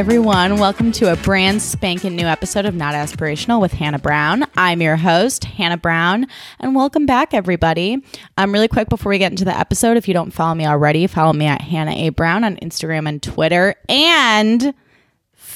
Everyone. Welcome to a brand spanking new episode of Not Aspirational with Hannah Brown. I'm your host, Hannah Brown, and welcome back, everybody. Um, really quick before we get into the episode, if you don't follow me already, follow me at Hannah A. Brown on Instagram and Twitter. And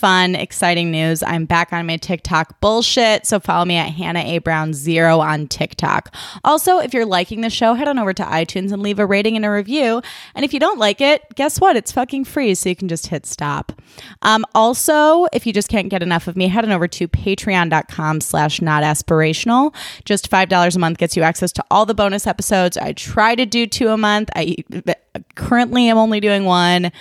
fun, exciting news. I'm back on my TikTok bullshit. So follow me at Hannah A. Brown Zero on TikTok. Also, if you're liking the show, head on over to iTunes and leave a rating and a review. And if you don't like it, guess what? It's fucking free. So you can just hit stop. Um, also, if you just can't get enough of me, head on over to patreon.com slash not aspirational. Just $5 a month gets you access to all the bonus episodes. I try to do two a month. I currently am only doing one.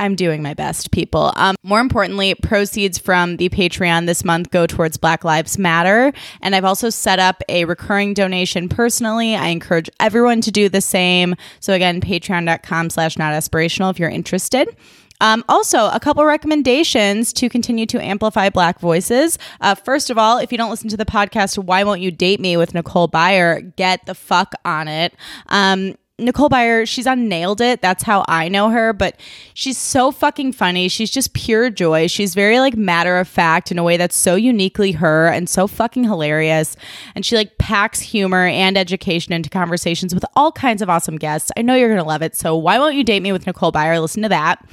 I'm doing my best, people. Um, more importantly, proceeds from the Patreon this month go towards Black Lives Matter. And I've also set up a recurring donation personally. I encourage everyone to do the same. So again, patreon.com slash not aspirational if you're interested. Um, also, a couple recommendations to continue to amplify Black voices. Uh, first of all, if you don't listen to the podcast, Why Won't You Date Me with Nicole Byer, get the fuck on it. Um, Nicole Byer, she's on Nailed It. That's how I know her, but she's so fucking funny. She's just pure joy. She's very like matter of fact in a way that's so uniquely her and so fucking hilarious. And she like packs humor and education into conversations with all kinds of awesome guests. I know you're going to love it. So why won't you date me with Nicole Byer? Listen to that.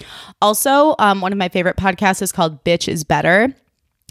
Also, um, one of my favorite podcasts is called Bitch is Better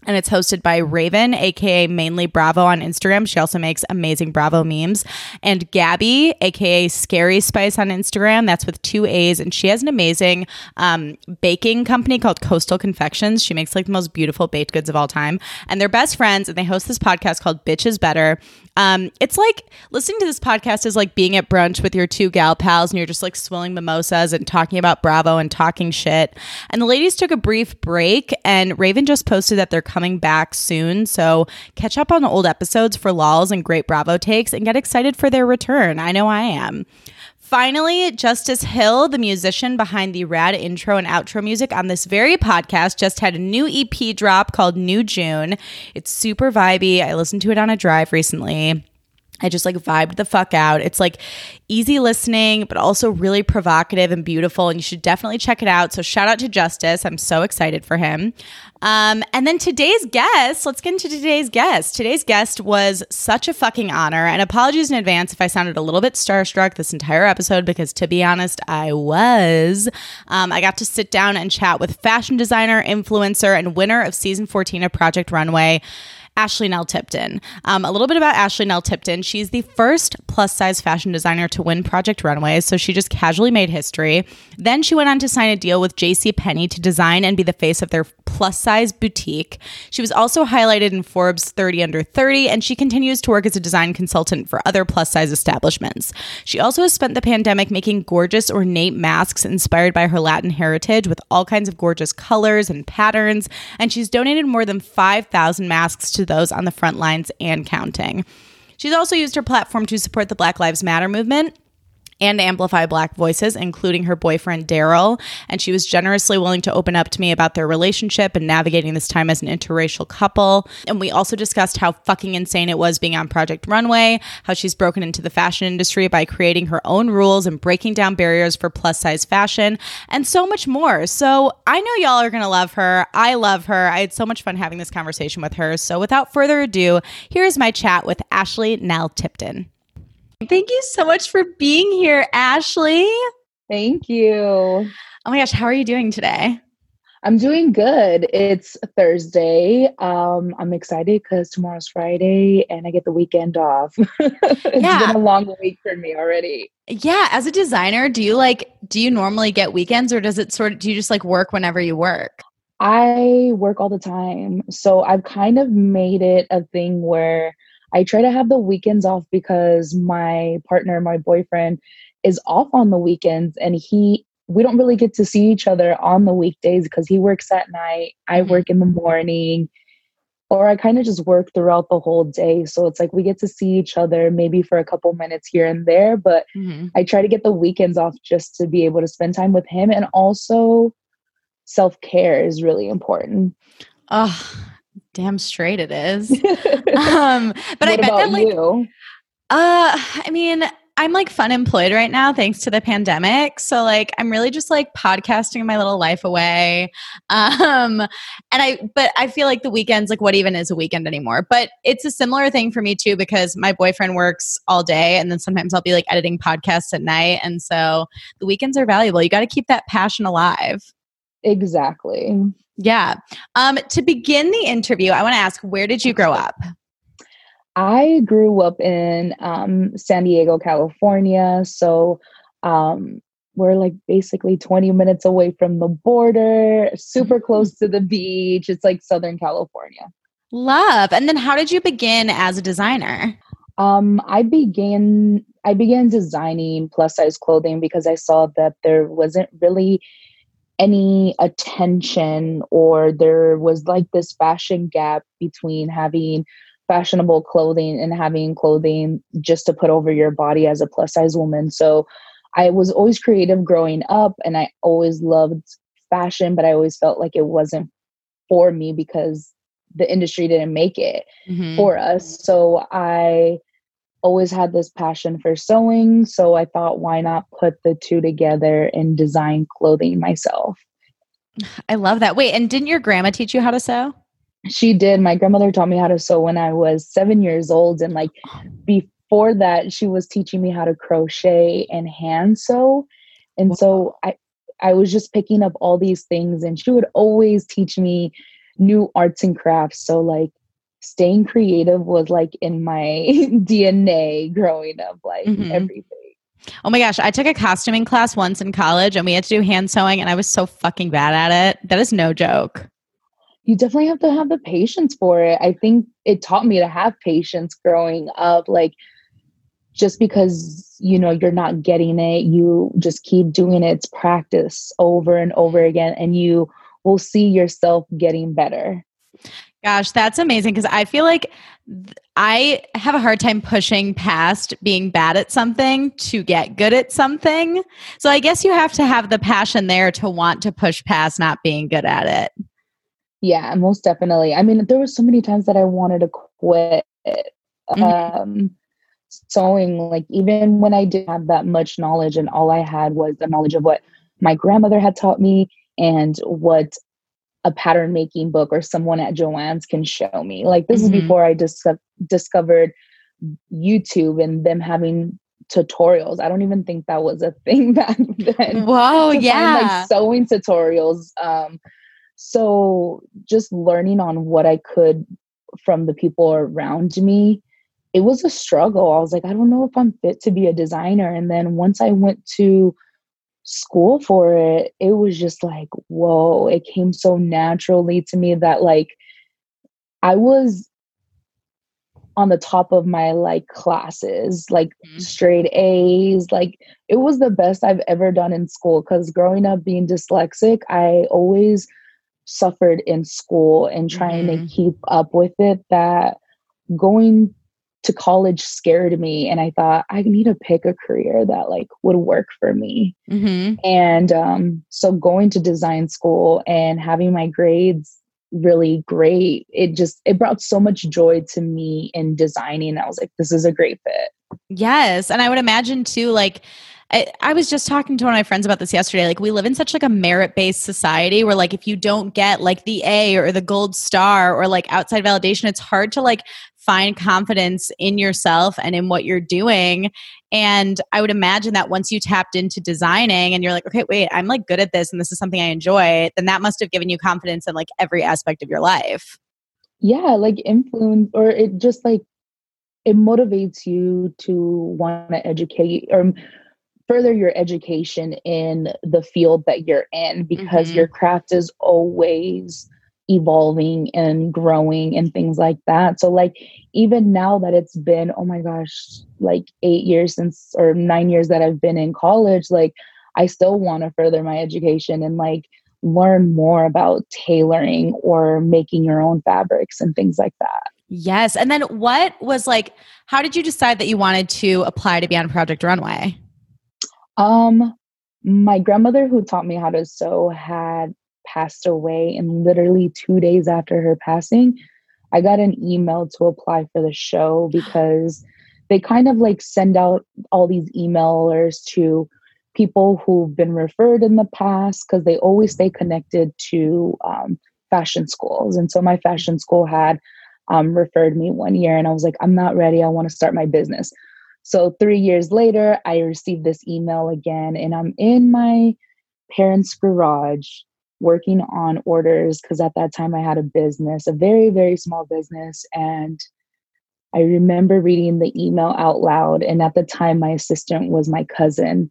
and it's hosted by Raven, aka mainly Bravo on Instagram. She also makes amazing Bravo memes. And Gabby, aka Scary Spice on Instagram. That's with two A's. And she has an amazing um, baking company called Coastal Confections. She makes like the most beautiful baked goods of all time. And they're best friends, and they host this podcast called Bitches Better. Um, it's like listening to this podcast is like being at brunch with your two gal pals and you're just like swilling mimosas and talking about Bravo and talking shit. And the ladies took a brief break, and Raven just posted that they're coming back soon. So catch up on old episodes for lols and great Bravo takes and get excited for their return. I know I am. Finally, Justice Hill, the musician behind the rad intro and outro music on this very podcast, just had a new EP drop called New June. It's super vibey. I listened to it on a drive recently. I just like vibed the fuck out. It's like easy listening, but also really provocative and beautiful. And you should definitely check it out. So shout out to Justice. I'm so excited for him. Um, and then today's guest, let's get into today's guest. Today's guest was such a fucking honor. And apologies in advance if I sounded a little bit starstruck this entire episode, because to be honest, I was. Um, I got to sit down and chat with fashion designer, influencer, and winner of season 14 of Project Runway. Ashley Nell Tipton. Um, a little bit about Ashley Nell Tipton. She's the first plus size fashion designer to win Project Runway, so she just casually made history. Then she went on to sign a deal with J.C. Penney to design and be the face of their plus size boutique. She was also highlighted in Forbes 30 Under 30, and she continues to work as a design consultant for other plus size establishments. She also has spent the pandemic making gorgeous, ornate masks inspired by her Latin heritage with all kinds of gorgeous colors and patterns, and she's donated more than 5,000 masks to those on the front lines and counting. She's also used her platform to support the Black Lives Matter movement and amplify Black voices, including her boyfriend, Daryl. And she was generously willing to open up to me about their relationship and navigating this time as an interracial couple. And we also discussed how fucking insane it was being on Project Runway, how she's broken into the fashion industry by creating her own rules and breaking down barriers for plus size fashion, and so much more. So I know y'all are going to love her. I love her. I had so much fun having this conversation with her. So without further ado, here's my chat with Ashley Nell Tipton. Thank you so much for being here, Ashley. Thank you. Oh my gosh, how are you doing today? I'm doing good. It's Thursday. Um, I'm excited because tomorrow's Friday and I get the weekend off. it's yeah. been a long week for me already. Yeah. As a designer, do you like, do you normally get weekends or does it sort of, do you just like work whenever you work? I work all the time. So I've kind of made it a thing where I try to have the weekends off because my partner, my boyfriend, is off on the weekends and he we don't really get to see each other on the weekdays because he works at night, I mm-hmm. work in the morning, or I kind of just work throughout the whole day. So it's like we get to see each other maybe for a couple minutes here and there, but mm-hmm. I try to get the weekends off just to be able to spend time with him and also self-care is really important. Oh, damn straight it is. um, but I bet that like, you? uh, I mean, I'm like fun employed right now thanks to the pandemic. So like I'm really just like podcasting my little life away. Um and I but I feel like the weekends like what even is a weekend anymore? But it's a similar thing for me too because my boyfriend works all day and then sometimes I'll be like editing podcasts at night and so the weekends are valuable. You got to keep that passion alive. Exactly. Yeah. Um to begin the interview, I want to ask where did you grow up? I grew up in um, San Diego, California. So um, we're like basically 20 minutes away from the border, super mm-hmm. close to the beach. It's like Southern California. Love. And then how did you begin as a designer? Um, I began I began designing plus size clothing because I saw that there wasn't really any attention or there was like this fashion gap between having fashionable clothing and having clothing just to put over your body as a plus size woman. So I was always creative growing up and I always loved fashion, but I always felt like it wasn't for me because the industry didn't make it mm-hmm. for us. So I always had this passion for sewing. So I thought, why not put the two together and design clothing myself? I love that. Wait, and didn't your grandma teach you how to sew? She did. My grandmother taught me how to sew when I was seven years old. And like before that, she was teaching me how to crochet and hand sew. And wow. so I, I was just picking up all these things and she would always teach me new arts and crafts. So like staying creative was like in my DNA growing up, like mm-hmm. everything. Oh my gosh, I took a costuming class once in college and we had to do hand sewing and I was so fucking bad at it. That is no joke you definitely have to have the patience for it. I think it taught me to have patience growing up. Like, just because you know you're not getting it, you just keep doing it. It's practice over and over again, and you will see yourself getting better. Gosh, that's amazing because I feel like I have a hard time pushing past being bad at something to get good at something. So I guess you have to have the passion there to want to push past not being good at it. Yeah, most definitely. I mean, there were so many times that I wanted to quit mm-hmm. um, sewing. Like even when I didn't have that much knowledge, and all I had was the knowledge of what my grandmother had taught me and what a pattern making book or someone at Jo-Ann's can show me. Like this mm-hmm. is before I dis- discovered YouTube and them having tutorials. I don't even think that was a thing back then. Whoa, yeah. Find, like sewing tutorials. Um, so just learning on what I could from the people around me, it was a struggle. I was like, I don't know if I'm fit to be a designer. And then once I went to school for it, it was just like, whoa, it came so naturally to me that like I was on the top of my like classes, like mm-hmm. straight A's. Like it was the best I've ever done in school because growing up being dyslexic, I always suffered in school and trying mm-hmm. to keep up with it that going to college scared me and i thought i need to pick a career that like would work for me mm-hmm. and um, so going to design school and having my grades really great it just it brought so much joy to me in designing i was like this is a great fit yes and i would imagine too like I, I, was just talking to one of my friends about this yesterday. Like we live in such like a merit-based society where like if you don't get like the A or the gold star or like outside validation, it's hard to like find confidence in yourself and in what you're doing. And I would imagine that once you tapped into designing and you're like, okay, wait, I'm like good at this and this is something I enjoy, then that must have given you confidence in like every aspect of your life. Yeah, like influence or it just like it motivates you to want to educate or further your education in the field that you're in because mm-hmm. your craft is always evolving and growing and things like that. So like even now that it's been oh my gosh like 8 years since or 9 years that I've been in college like I still want to further my education and like learn more about tailoring or making your own fabrics and things like that. Yes. And then what was like how did you decide that you wanted to apply to be on Project Runway? Um, my grandmother, who taught me how to sew, had passed away, and literally two days after her passing, I got an email to apply for the show because they kind of like send out all these emailers to people who've been referred in the past because they always stay connected to um, fashion schools. And so my fashion school had um, referred me one year, and I was like, I'm not ready. I want to start my business. So three years later, I received this email again, and I'm in my parents' garage working on orders because at that time I had a business, a very, very small business. And I remember reading the email out loud. And at the time, my assistant was my cousin.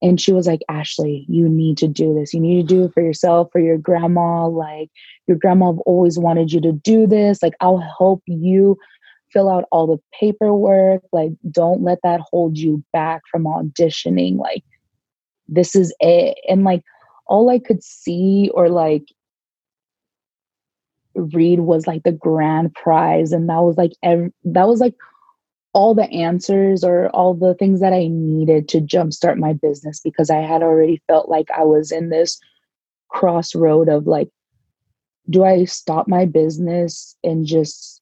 And she was like, Ashley, you need to do this. You need to do it for yourself, for your grandma. Like, your grandma always wanted you to do this. Like, I'll help you fill out all the paperwork. Like, don't let that hold you back from auditioning. Like, this is it. And like, all I could see or like read was like the grand prize. And that was like, ev- that was like all the answers or all the things that I needed to jumpstart my business because I had already felt like I was in this crossroad of like, do I stop my business and just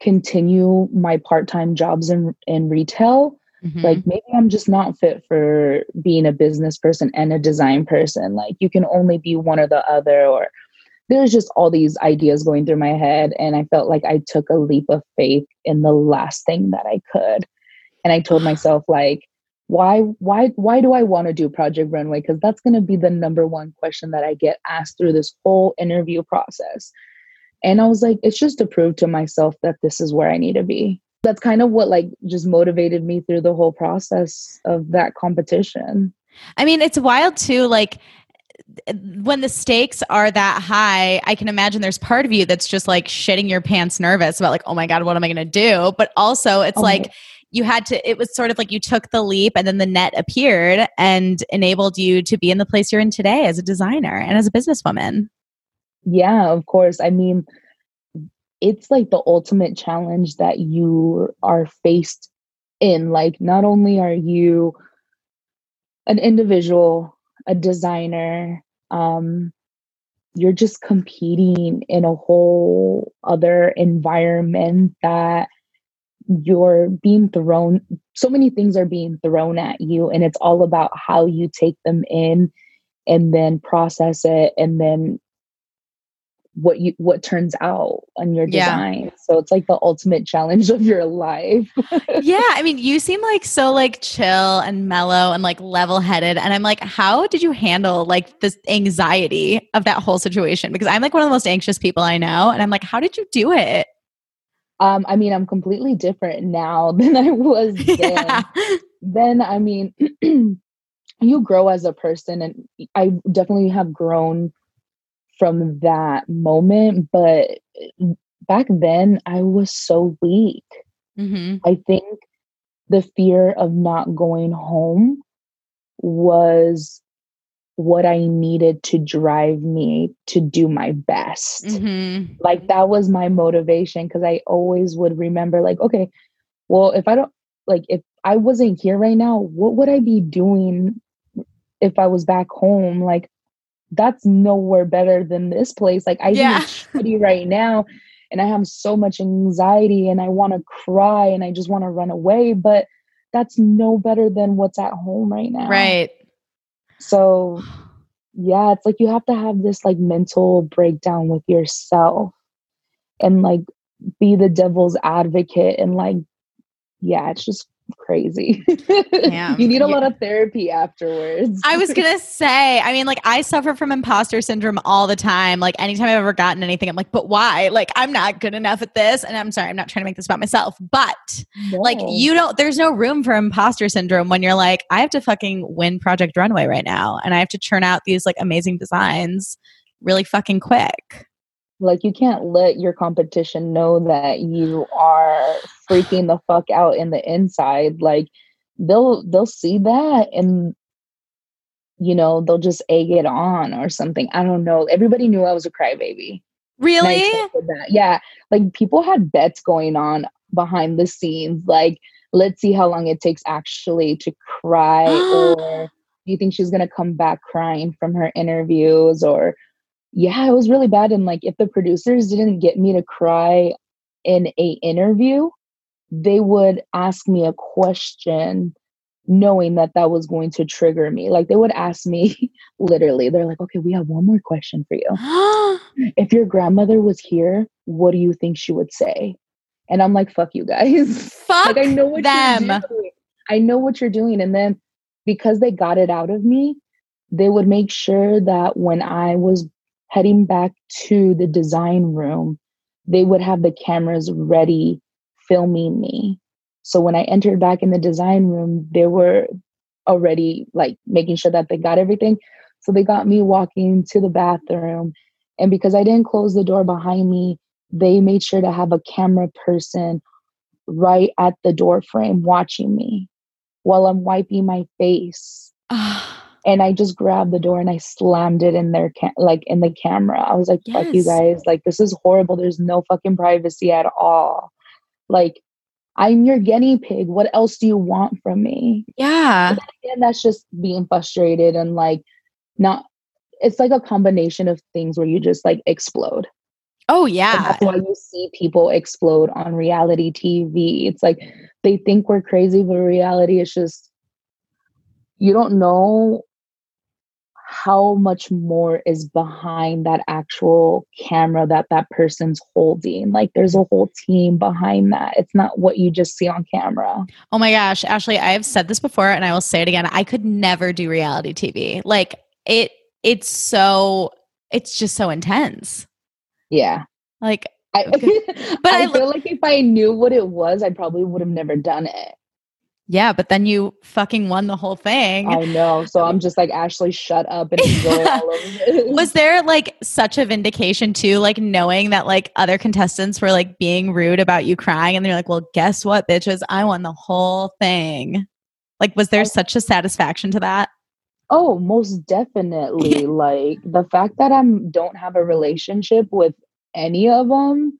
continue my part-time jobs in in retail? Mm-hmm. Like maybe I'm just not fit for being a business person and a design person. Like you can only be one or the other or there's just all these ideas going through my head and i felt like i took a leap of faith in the last thing that i could and i told myself like why why why do i want to do project runway because that's going to be the number one question that i get asked through this whole interview process and i was like it's just to prove to myself that this is where i need to be that's kind of what like just motivated me through the whole process of that competition i mean it's wild too like when the stakes are that high, I can imagine there's part of you that's just like shitting your pants nervous about like, oh my God, what am I going to do? But also it's oh. like, you had to, it was sort of like you took the leap and then the net appeared and enabled you to be in the place you're in today as a designer and as a businesswoman. Yeah, of course. I mean, it's like the ultimate challenge that you are faced in. Like, not only are you an individual a designer um, you're just competing in a whole other environment that you're being thrown so many things are being thrown at you and it's all about how you take them in and then process it and then what you what turns out on your design. Yeah. So it's like the ultimate challenge of your life. yeah, I mean, you seem like so like chill and mellow and like level-headed and I'm like how did you handle like this anxiety of that whole situation because I'm like one of the most anxious people I know and I'm like how did you do it? Um I mean, I'm completely different now than I was then. Yeah. Then I mean, you grow as a person and I definitely have grown from that moment. But back then, I was so weak. Mm-hmm. I think the fear of not going home was what I needed to drive me to do my best. Mm-hmm. Like that was my motivation because I always would remember, like, okay, well, if I don't, like, if I wasn't here right now, what would I be doing if I was back home? Like, that's nowhere better than this place. Like I yeah. study right now and I have so much anxiety and I want to cry and I just want to run away, but that's no better than what's at home right now. Right. So yeah, it's like you have to have this like mental breakdown with yourself and like be the devil's advocate and like yeah, it's just crazy. Yeah. you need a lot of therapy afterwards. I was going to say, I mean, like, I suffer from imposter syndrome all the time. Like, anytime I've ever gotten anything, I'm like, but why? Like, I'm not good enough at this. And I'm sorry, I'm not trying to make this about myself. But, no. like, you don't, there's no room for imposter syndrome when you're like, I have to fucking win Project Runway right now. And I have to churn out these, like, amazing designs really fucking quick. Like you can't let your competition know that you are freaking the fuck out in the inside. Like they'll they'll see that and you know, they'll just egg it on or something. I don't know. Everybody knew I was a crybaby. Really? Yeah. Like people had bets going on behind the scenes. Like, let's see how long it takes Ashley to cry or do you think she's gonna come back crying from her interviews or yeah, it was really bad. And like, if the producers didn't get me to cry in a interview, they would ask me a question knowing that that was going to trigger me. Like they would ask me literally, they're like, okay, we have one more question for you. if your grandmother was here, what do you think she would say? And I'm like, fuck you guys. Fuck like I know what them. you're doing. I know what you're doing. And then because they got it out of me, they would make sure that when I was heading back to the design room, they would have the cameras ready filming me. So when I entered back in the design room, they were already like making sure that they got everything. So they got me walking to the bathroom. And because I didn't close the door behind me, they made sure to have a camera person right at the door frame watching me while I'm wiping my face. Ah. And I just grabbed the door and I slammed it in their ca- like in the camera. I was like, "Fuck you guys! Like this is horrible. There's no fucking privacy at all. Like I'm your guinea pig. What else do you want from me?" yeah. And that's just being frustrated and like not. It's like a combination of things where you just like explode. Oh And yeah. that's why you see people explode on reality TV. It's like they think we're crazy, but reality is just you don't know how much more is behind that actual camera that that person's holding. Like there's a whole team behind that. It's not what you just see on camera. Oh my gosh, Ashley, I have said this before and I will say it again. I could never do reality TV. Like it it's so it's just so intense. Yeah. Like I, but I I, feel like if I knew what it was, I probably would have never done it. Yeah, but then you fucking won the whole thing. I know. So I'm just like, Ashley, shut up and enjoy all of it. was there like such a vindication too like knowing that like other contestants were like being rude about you crying and they're like well guess what bitches i won the whole thing like was there I- such a satisfaction to that Oh, most definitely. like the fact that I'm don't have a relationship with any of them,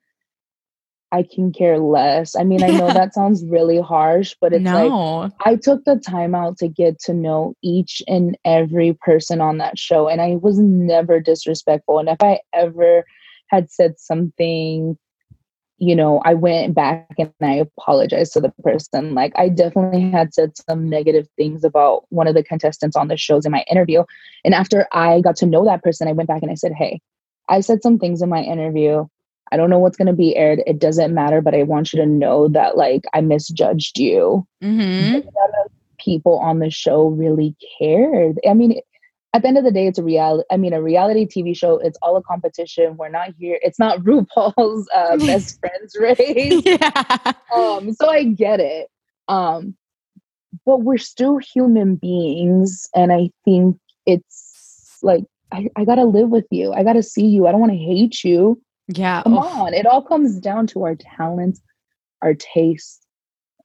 I can care less. I mean, I know that sounds really harsh, but it's like I took the time out to get to know each and every person on that show, and I was never disrespectful. And if I ever had said something, you know, I went back and I apologized to the person. Like, I definitely had said some negative things about one of the contestants on the shows in my interview. And after I got to know that person, I went back and I said, Hey, I said some things in my interview. I don't know what's going to be aired. It doesn't matter, but I want you to know that, like, I misjudged you hmm none of people on the show really cared. I mean, at the end of the day, it's a reality. I mean, a reality TV show. It's all a competition. We're not here. It's not RuPaul's uh, best friends race. yeah Um, so I get it. Um, but we're still human beings, and I think it's like I, I gotta live with you. I gotta see you. I don't want to hate you. Yeah Come Oh, on. It all comes down to our talents, our tastes,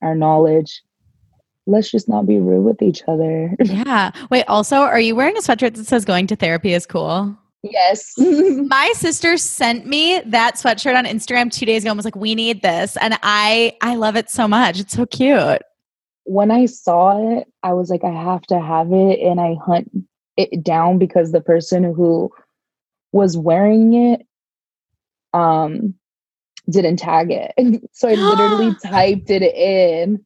our knowledge. Let's just not be rude with each other. yeah wait also are you wearing a sweatshirt that says going to therapy is cool yes. my sister sent me that sweatshirt on instagram two days ago and was like we need this and i i love it so much it's so cute when I saw it, I was like, I have to have it. And I hunt it down because the person who was wearing it um didn't tag it. And so I literally typed it in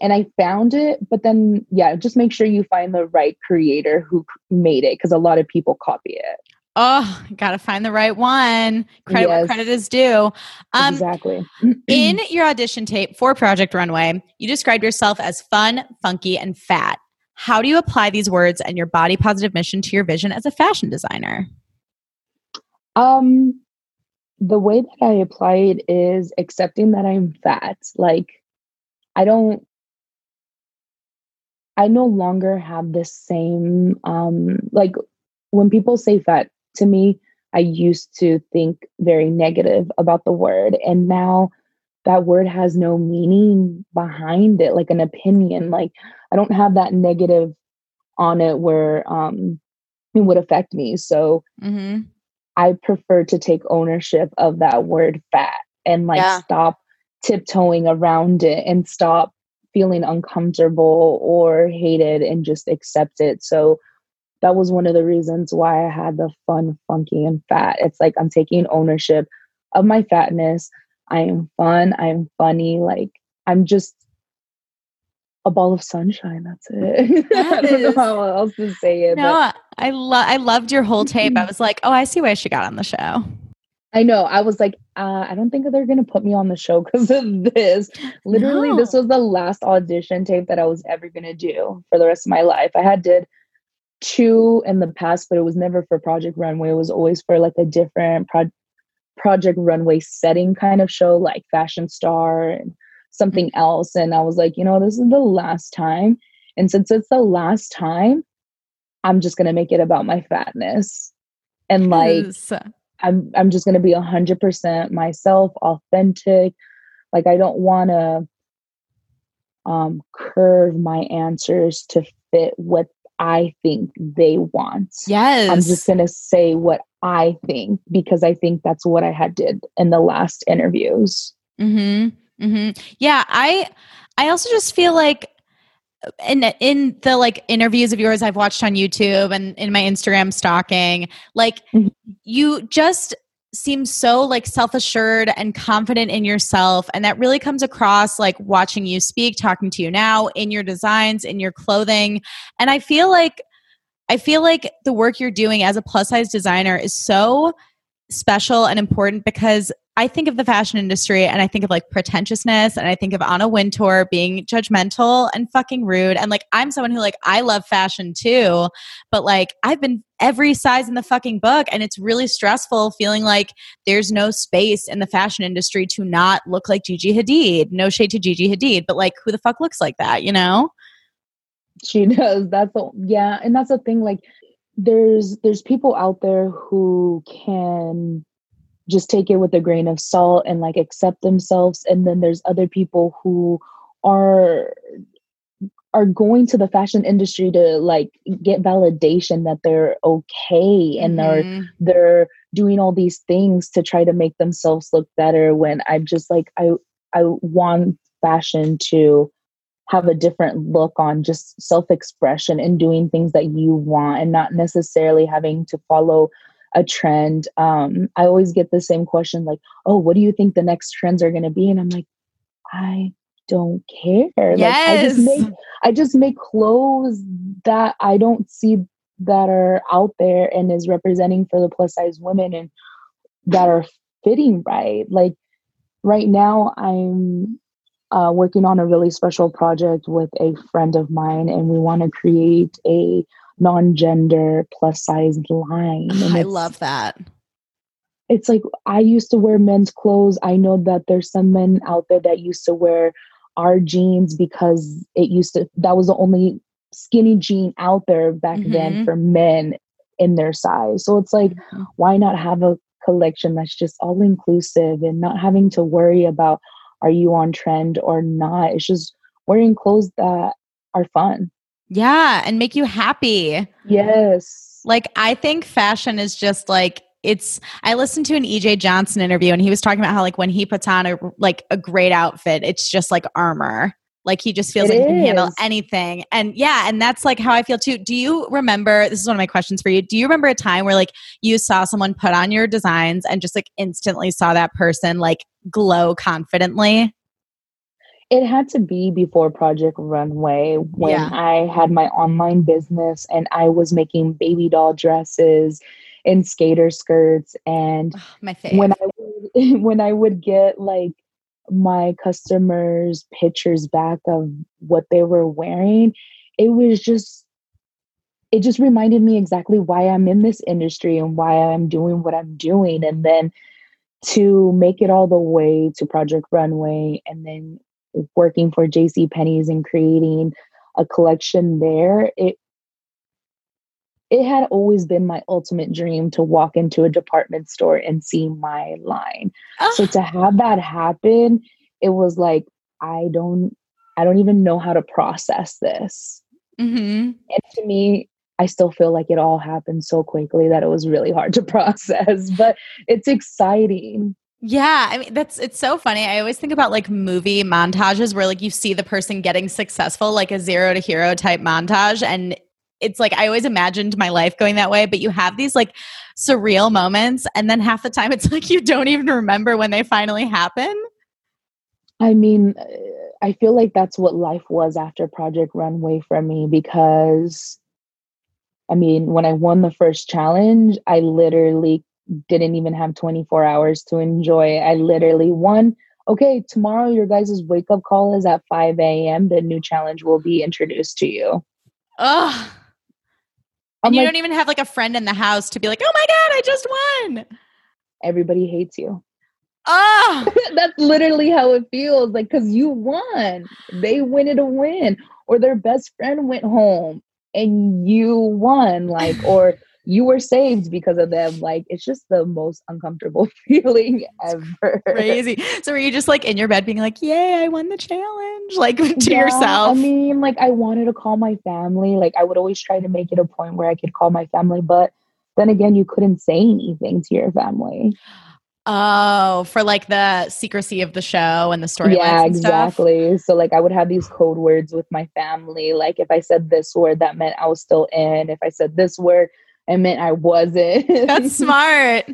and I found it. But then yeah, just make sure you find the right creator who made it because a lot of people copy it. Oh, gotta find the right one. Credit where credit is due. Um, exactly. in your audition tape for Project Runway, you described yourself as fun, funky, and fat. How do you apply these words and your body positive mission to your vision as a fashion designer? Um, the way that I apply it is accepting that I'm fat. Like, I don't, I no longer have the same, um, like when people say fat to me, I used to think very negative about the word. And now that word has no meaning behind it, like an opinion. Like, I don't have that negative on it where, um, it would affect me. So, Mm-hmm. I prefer to take ownership of that word fat and like Yeah. stop tiptoeing around it and stop feeling uncomfortable or hated and just accept it. So that was one of the reasons why I had the fun, funky, and fat. It's like I'm taking ownership of my fatness. I am fun. I am funny. Like I'm just a ball of sunshine. That's it. That I don't is, know how else to say it. No, but. I love I loved your whole tape. I was like, oh, I see why she got on the show. I know. I was like, uh, I don't think they're gonna put me on the show because of this. Literally, no. this was the last audition tape that I was ever gonna do for the rest of my life. I had did two in the past, but it was never for Project Runway. It was always for like a different pro- Project Runway setting kind of show, like Fashion Star and something else. And I was like, you know, this is the last time. And since it's the last time, I'm just gonna make it about my fatness. And like. I'm I'm just gonna be a hundred percent myself, authentic. Like I don't wanna um curve my answers to fit what I think they want. Yes. I'm just gonna say what I think because I think that's what I had did in the last interviews. Mm-hmm. Mm-hmm. Yeah, I I also just feel like in in the like interviews of yours I've watched on YouTube and in my Instagram stalking, like mm-hmm. you just seem so like self-assured and confident in yourself and that really comes across like watching you speak talking to you now in your designs in your clothing and i feel like i feel like the work you're doing as a plus size designer is so special and important because I think of the fashion industry and I think of like pretentiousness and I think of Anna Wintour being judgmental and fucking rude. And like, I'm someone who like, I love fashion too, but like, I've been every size in the fucking book and it's really stressful feeling like there's no space in the fashion industry to not look like Gigi Hadid. No shade to Gigi Hadid, but like, who the fuck looks like that, you know? She does. That's the, yeah. And that's the thing. Like, there's there's people out there who can just take it with a grain of salt and like accept themselves and then there's other people who are are going to the fashion industry to like get validation that they're okay and mm-hmm. they're they're doing all these things to try to make themselves look better when i'm just like i i want fashion to have a different look on just self-expression and doing things that you want and not necessarily having to follow a trend. Um i always get the same question like oh what do you think the next trends are going to be? And i'm like i don't care. Yes. like i just make i just make clothes that i don't see that are out there and is representing for the plus size women and that are fitting right. Like right now i'm uh, working on a really special project with a friend of mine and we want to create a non-gender plus size line. And I love that. It's like I used to wear men's clothes. I know that there's some men out there that used to wear our jeans because it used to that was the only skinny jean out there back mm-hmm. then for men in their size. So it's like mm-hmm. why not have a collection that's just all inclusive and not having to worry about are you on trend or not. It's just wearing clothes that are fun. Yeah, and make you happy. Yes. Like I think fashion is just like it's I listened to an EJ Johnson interview and he was talking about how like when he puts on a like a great outfit, it's just like armor. Like he just feels it like he can handle anything. And yeah, and that's like how I feel too. Do you remember this is one of my questions for you. Do you remember a time where like you saw someone put on your designs and just like instantly saw that person like glow confidently? it had to be before Project Runway when yeah. I had my online business and I was making baby doll dresses and skater skirts and oh, my when I would, when I would get like my customers pictures back of what they were wearing it was just it just reminded me exactly why I'm in this industry and why I'm doing what I'm doing. And then to make it all the way to Project Runway and then working for JC Penney's and creating a collection there, it it had always been my ultimate dream to walk into a department store and see my line. Oh. So to have that happen, it was like I don't I don't even know how to process this. Mm-hmm. And to me, I still feel like it all happened so quickly that it was really hard to process, but it's exciting. Yeah, I mean that's it's so funny. I always think about like movie montages where like you see the person getting successful like a zero to hero type montage and it's like I always imagined my life going that way, but you have these like surreal moments and then half the time it's like you don't even remember when they finally happen. I mean, I feel like that's what life was after Project Runway for me because I mean, when I won the first challenge, I literally didn't even have 24 hours to enjoy. I literally won. Okay, tomorrow your guys' wake up call is at 5 a.m. The new challenge will be introduced to you. Ugh. And you like, don't even have like a friend in the house to be like, oh my God, I just won. Everybody hates you. Ah, that's literally how it feels. Like, cause you won. They wanted a win, or their best friend went home and you won. Like, or you were saved because of them. Like it's just the most uncomfortable feeling ever. Crazy. So were you just like in your bed being like, Yay, I won the challenge? Like to yeah, yourself. I mean, like I wanted to call my family. Like I would always try to make it a point where I could call my family, but then again, you couldn't say anything to your family. Oh, for like the secrecy of the show and the story. Yeah, exactly. So like I would have these code words with my family. Like if I said this word, that meant I was still in. If I said this word, it meant I wasn't. That's smart.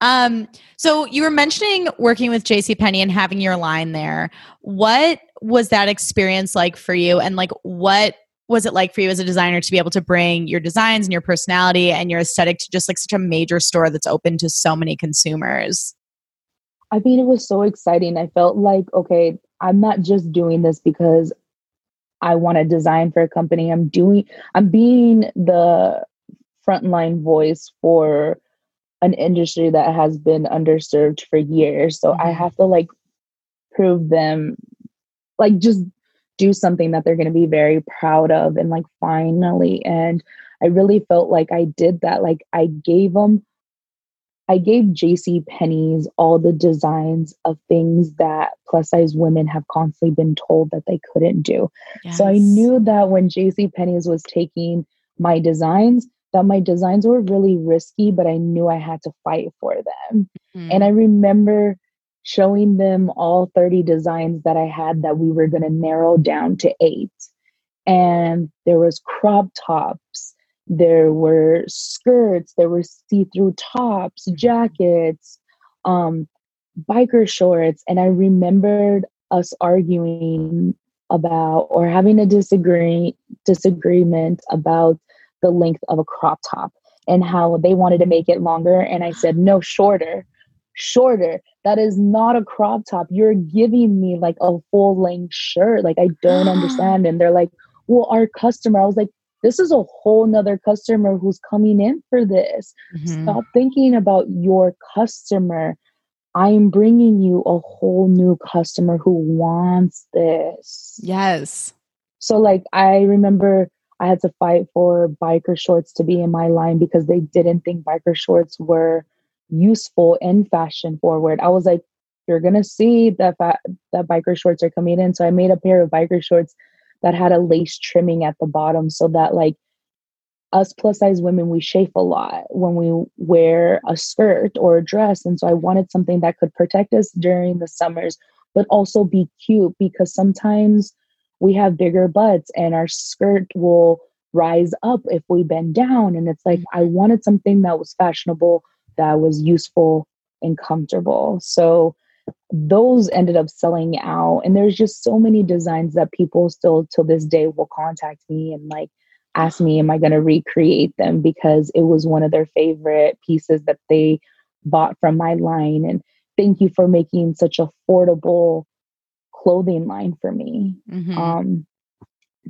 Um, so you were mentioning working with JC Penney and having your line there. What was that experience like for you? And like what was it like for you as a designer to be able to bring your designs and your personality and your aesthetic to just like such a major store that's open to so many consumers? I mean, it was so exciting. I felt like, okay, I'm not just doing this because I want to design for a company. I'm doing, I'm being the frontline voice for an industry that has been underserved for years. So I mm-hmm. have to like prove them, like just do something that they're going to be very proud of and like finally. And I really felt like I did that. Like I gave them, I gave JC Penney's all the designs of things that plus size women have constantly been told that they couldn't do. Yes. So I knew that when JC Penney's was taking my designs, that my designs were really risky, but I knew I had to fight for them. Mm-hmm. And I remember showing them all 30 designs that I had that we were going to narrow down to eight. And there was crop tops, there were skirts, there were see-through tops, jackets, um, biker shorts. And I remembered us arguing about or having a disagree disagreement about the length of a crop top and how they wanted to make it longer. And I said, no, shorter, shorter. That is not a crop top. You're giving me like a full length shirt. Like, I don't understand. And they're like, well, our customer, I was like, this is a whole nother customer who's coming in for this. Mm-hmm. Stop thinking about your customer. I'm bringing you a whole new customer who wants this. Yes. So, like, I remember I had to fight for biker shorts to be in my line because they didn't think biker shorts were useful and fashion forward. I was like, you're gonna see that fa- that biker shorts are coming in. So I made a pair of biker shorts that had a lace trimming at the bottom so that like us plus size women we chafe a lot when we wear a skirt or a dress and so i wanted something that could protect us during the summers but also be cute because sometimes we have bigger butts and our skirt will rise up if we bend down. And it's like, I wanted something that was fashionable, that was useful and comfortable. So those ended up selling out. And there's just so many designs that people still till this day will contact me and like ask me, Am I going to recreate them? Because it was one of their favorite pieces that they bought from my line. And thank you for making such affordable clothing line for me. Mm-hmm. Um,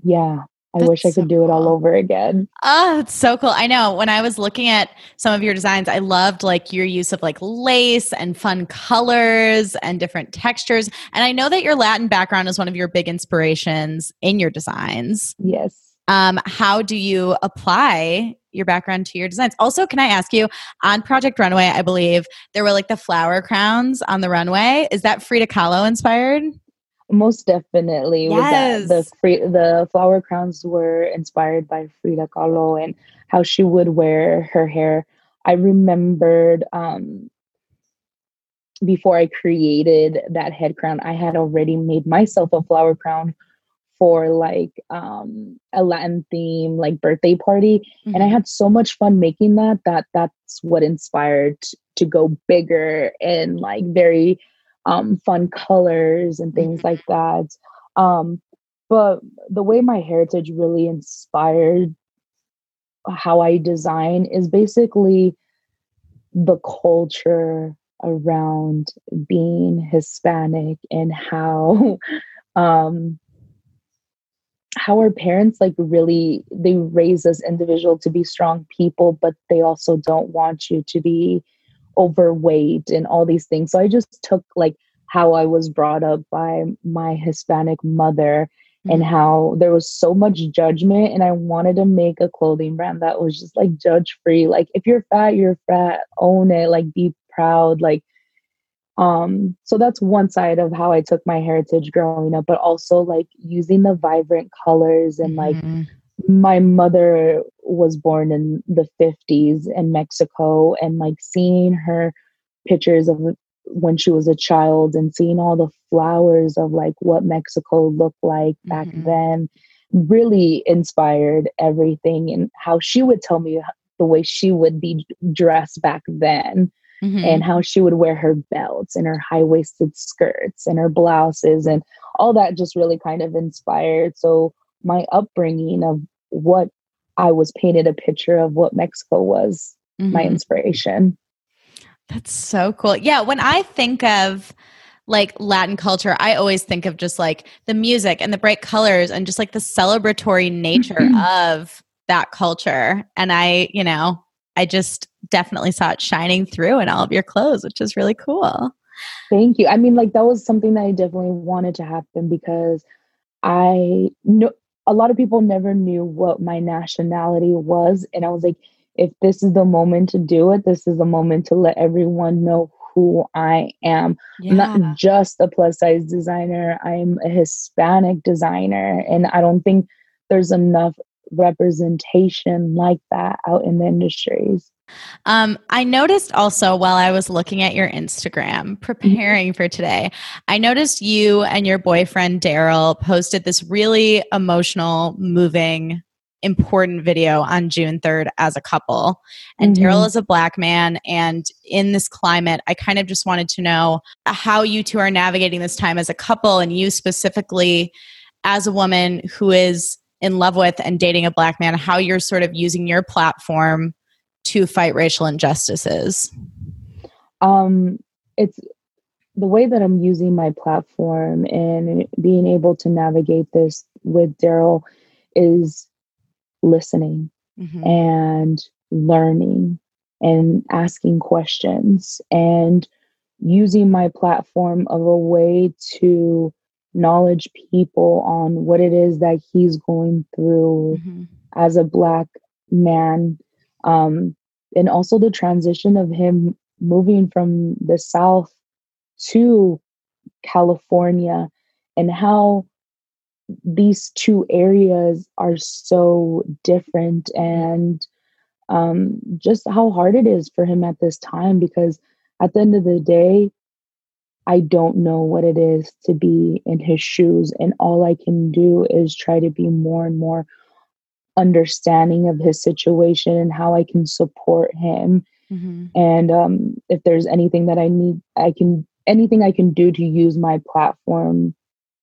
yeah, I That's wish I could so do it all over again. Oh, it's so cool. I know when I was looking at some of your designs, I loved like your use of like lace and fun colors and different textures. And I know that your Latin background is one of your big inspirations in your designs. Yes. Um, how do you apply your background to your designs? Also, can I ask you on Project Runway, I believe there were like the flower crowns on the runway. Is that Frida Kahlo inspired? Most definitely yes. the free, the flower crowns were inspired by Frida Kahlo and how she would wear her hair. I remembered um, before I created that head crown, I had already made myself a flower crown for like um, a Latin theme, like birthday party, mm-hmm. and I mm-hmm. had so much fun making that. That that's what inspired to go bigger and like very um, fun colors and things mm-hmm. like that. Um, but the way my heritage really inspired how I design is basically the culture around being Hispanic and how um how our parents like really they raise us individual to be strong people but they also don't want you to be overweight and all these things so i just took like how i was brought up by my hispanic mother mm-hmm. and how there was so much judgment and i wanted to make a clothing brand that was just like judge free like if you're fat you're fat own it like be proud like um so that's one side of how i took my heritage growing up but also like using the vibrant colors and mm-hmm. My mother was born in the 50s in mexico and like seeing her pictures of when she was a child and seeing all the flowers of like what mexico looked like back mm-hmm. then really inspired everything and how she would tell me the way she would be dressed back then mm-hmm. and how she would wear her belts and her high waisted skirts and her blouses and all that just really kind of inspired. So my upbringing of what I was painted a picture of what Mexico was mm-hmm. my inspiration. That's so cool. Yeah, when I think of like Latin culture, I always think of just like the music and the bright colors and just like the celebratory nature of that culture. And I, you know, I just definitely saw it shining through in all of your clothes, which is really cool. Thank you. I mean, like that was something that I definitely wanted to happen because I know a lot of people never knew what my nationality was. And I was like, if this is the moment to do it, this is the moment to let everyone know who I am. Yeah. Not just a plus size designer, I'm a Hispanic designer. And I don't think there's enough representation like that out in the industries. Um, I noticed also while I was looking at your Instagram preparing for today, I noticed you and your boyfriend Daryl posted this really emotional, moving, important video on June 3rd as a couple. And mm-hmm. Daryl is a black man. And in this climate, I kind of just wanted to know how you two are navigating this time as a couple, and you specifically as a woman who is in love with and dating a black man, how you're sort of using your platform to fight racial injustices? Um, it's the way that I'm using my platform and being able to navigate this with Daryl is listening mm-hmm. and learning and asking questions and using my platform of a way to knowledge people on what it is that he's going through mm-hmm. as a black man um, and also the transition of him moving from the south to california and how these two areas are so different and um, just how hard it is for him at this time because at the end of the day I don't know what it is to be in his shoes. And all I can do is try to be more and more understanding of his situation and how I can support him. Mm-hmm. And um, if there's anything that I need, I can, anything I can do to use my platform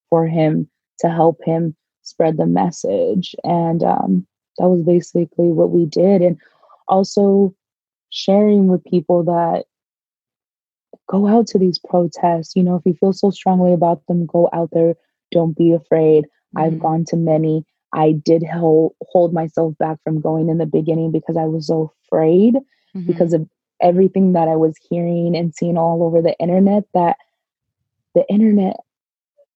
for him to help him spread the message. And um, that was basically what we did. And also sharing with people that go out to these protests. You know, if you feel so strongly about them, go out there. Don't be afraid. Mm-hmm. I've gone to many. I did hold, hold myself back from going in the beginning because I was so afraid mm-hmm. because of everything that I was hearing and seeing all over the internet that the internet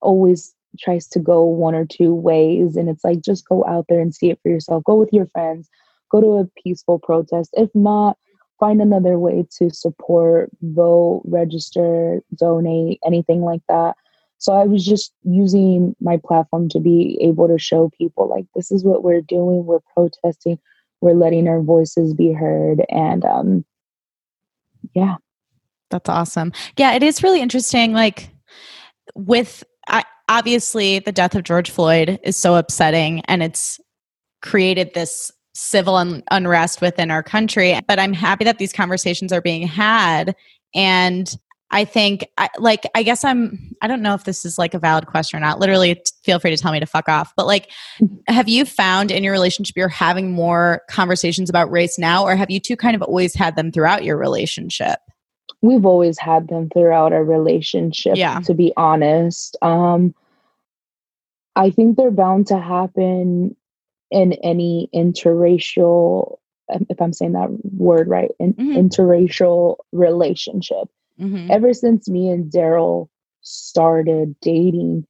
always tries to go one or two ways and it's like just go out there and see it for yourself go with your friends go to a peaceful protest if not find another way to support, vote, register, donate, anything like that. So I was just using my platform to be able to show people like this is what we're doing. We're protesting. We're letting our voices be heard. And um yeah. That's awesome. Yeah, it is really interesting. Like with I, obviously the death of George Floyd is so upsetting and it's created this civil un- unrest within our country. But I'm happy that these conversations are being had. And I think, I, like, I guess I'm, I don't know if this is like a valid question or not. Literally, feel free to tell me to fuck off. But like, have you found in your relationship you're having more conversations about race now, or have you two kind of always had them throughout your relationship? We've always had them throughout our relationship, Yeah. to be honest. Um, I think they're bound to happen in any interracial, um, if I'm saying that word right, in, Mhm. interracial relationship. Mm-hmm. ever since me and Daryl started dating,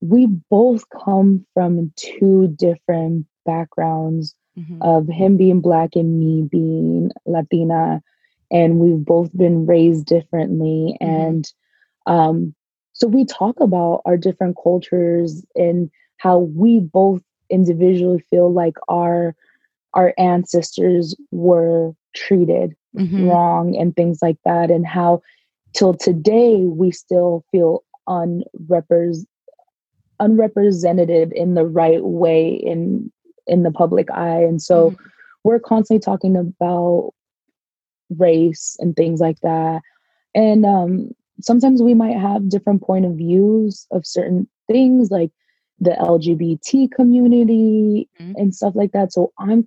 we both come from two different backgrounds Mm-hmm. of him being black and me being Latina. And we've both been raised differently. Mhm. And um, so we talk about our different cultures and how we both individually feel like our our ancestors were treated Mm-hmm. wrong and things like that and how till today we still feel unrepres- unrepresented in the right way in in the public eye and so Mhm. we're constantly talking about race and things like that and um sometimes we might have different point of views of certain things like the lgbt community Mhm. and stuff like that so i'm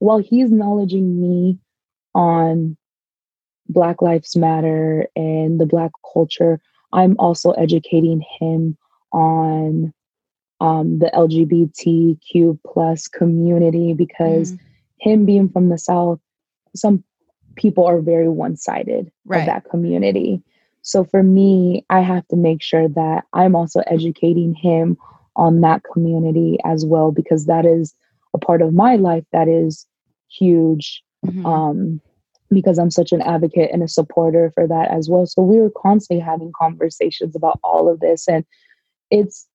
while he's acknowledging me on Black Lives Matter and the Black culture, I'm also educating him on um, the LGBTQ plus community because Mhm. him being from the South, some people are very one sided Right. of that community. So for me, I have to make sure that I'm also educating him on that community as well because that is a part of my life that is huge Mhm. um, because I'm such an advocate and a supporter for that as well. So we were constantly having conversations about all of this, and it's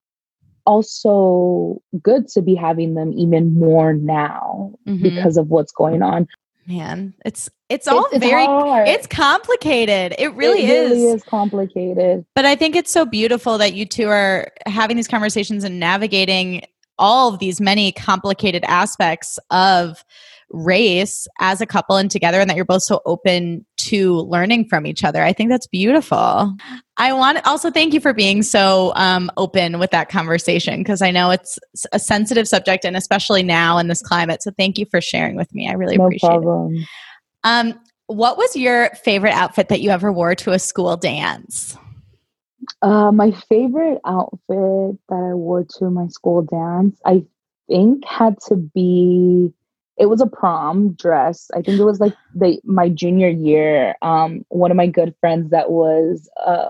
also good to be having them even more now Mhm. because of what's going on. Man, it's it's all it's, very hard. it's complicated. It really it is. really is complicated. But I think it's so beautiful that you two are having these conversations and navigating all of these many complicated aspects of race as a couple and together and that you're both so open to learning from each other. I think that's beautiful. I want to also thank you for being so um, open with that conversation because I know it's a sensitive subject and especially now in this climate. So thank you for sharing with me. I really No appreciate it. problem. Um, what was your favorite outfit that you ever wore to a school dance? Uh, my favorite outfit that I wore to my school dance, I think, had to be. It was a prom dress. I think it was like the my junior year. Um, one of my good friends that was uh,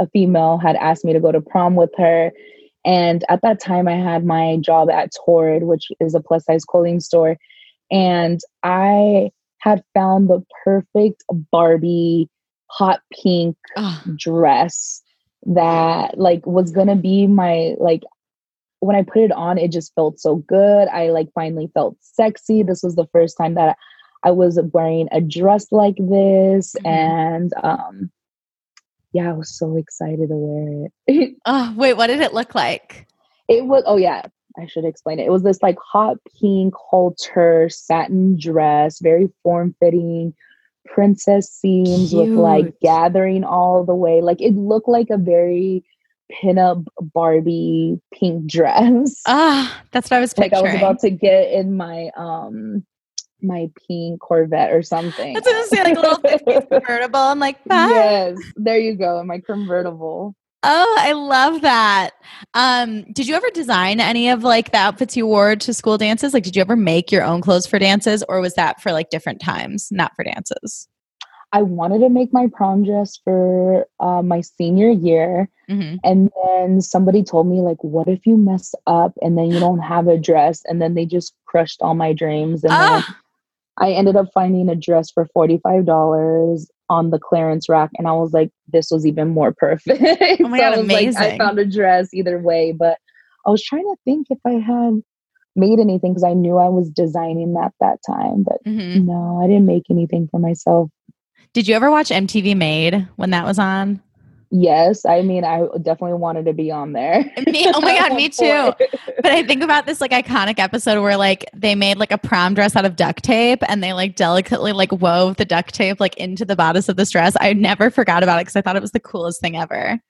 a female had asked me to go to prom with her, and at that time I had my job at Torrid, which is a plus size clothing store, and I had found the perfect Barbie hot pink Oh, dress that like was gonna be my like when I put it on, it just felt so good. I like finally felt sexy. This was the first time that I was wearing a dress like this, Mhm. and um, yeah, I was so excited to wear it. oh, wait, what did it look like? it was oh yeah, I should explain it. It was this like hot pink halter satin dress, very form fitting, princess seams with like gathering all the way. Like it looked like a very pinup Barbie pink dress. Ah, that's what I was like I was about to get in my um my pink Corvette or something. I was gonna say like a little 50s convertible. I'm like, bye. yes, there you go, my convertible. Oh, I love that. Um, did you ever design any of like the outfits you wore to school dances? Like, did you ever make your own clothes for dances, or was that for like different times, not for dances? I wanted to make my prom dress for uh, my senior year. hmm And then somebody told me, like, what if you mess up and then you don't have a dress? And then they just crushed all my dreams. And then Ah, I ended up finding a dress for $45 on the clearance rack. And I was like, this was even more perfect. Oh my God, I was like, I found a dress either way. But I was trying to think if I had made anything because I knew I was designing that that time. But mhm. no, I didn't make anything for myself. Did you ever watch MTV Made when that was on? Yes, I mean, I definitely wanted to be on there. Me, oh my god, me too. But I think about this like iconic episode where like they made like a prom dress out of duct tape and they like delicately like wove the duct tape like into the bodice of this dress. I never forgot about it because I thought it was the coolest thing ever.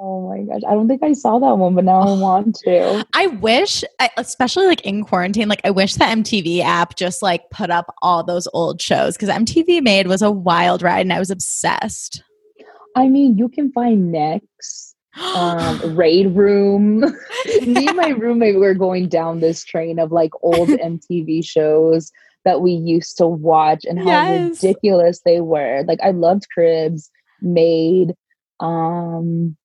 Oh my gosh, I don't think I saw that one, but now I want to. I wish, especially like in quarantine, like I wish the MTV app just like put up all those old shows because MTV Made was a wild ride and I was obsessed. I mean, you can find Next, um, Raid Room. Me and my roommate were going down this train of like old MTV shows that we used to watch and how yes. ridiculous they were. Like I loved Cribs, Made, um,